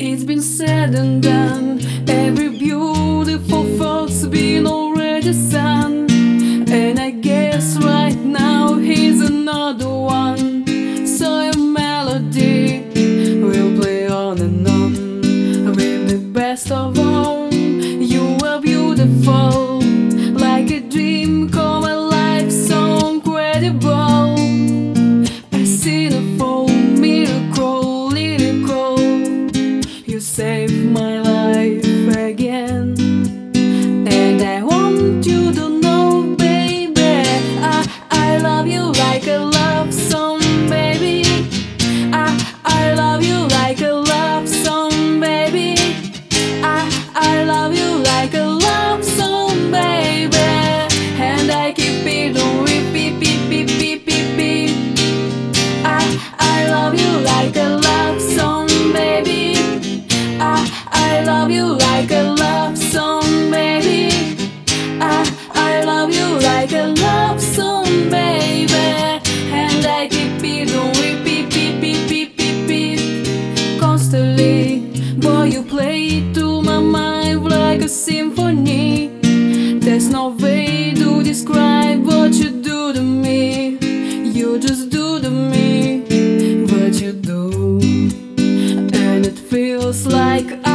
It's been said and done. I love you like a love song, baby. I, I love you like a love song, baby. And I keep it on repeat, beep, beep, beep. Constantly, boy, you play it to my mind like a symphony. There's no way to describe what you do to me. You just do to me what you do, and it feels like.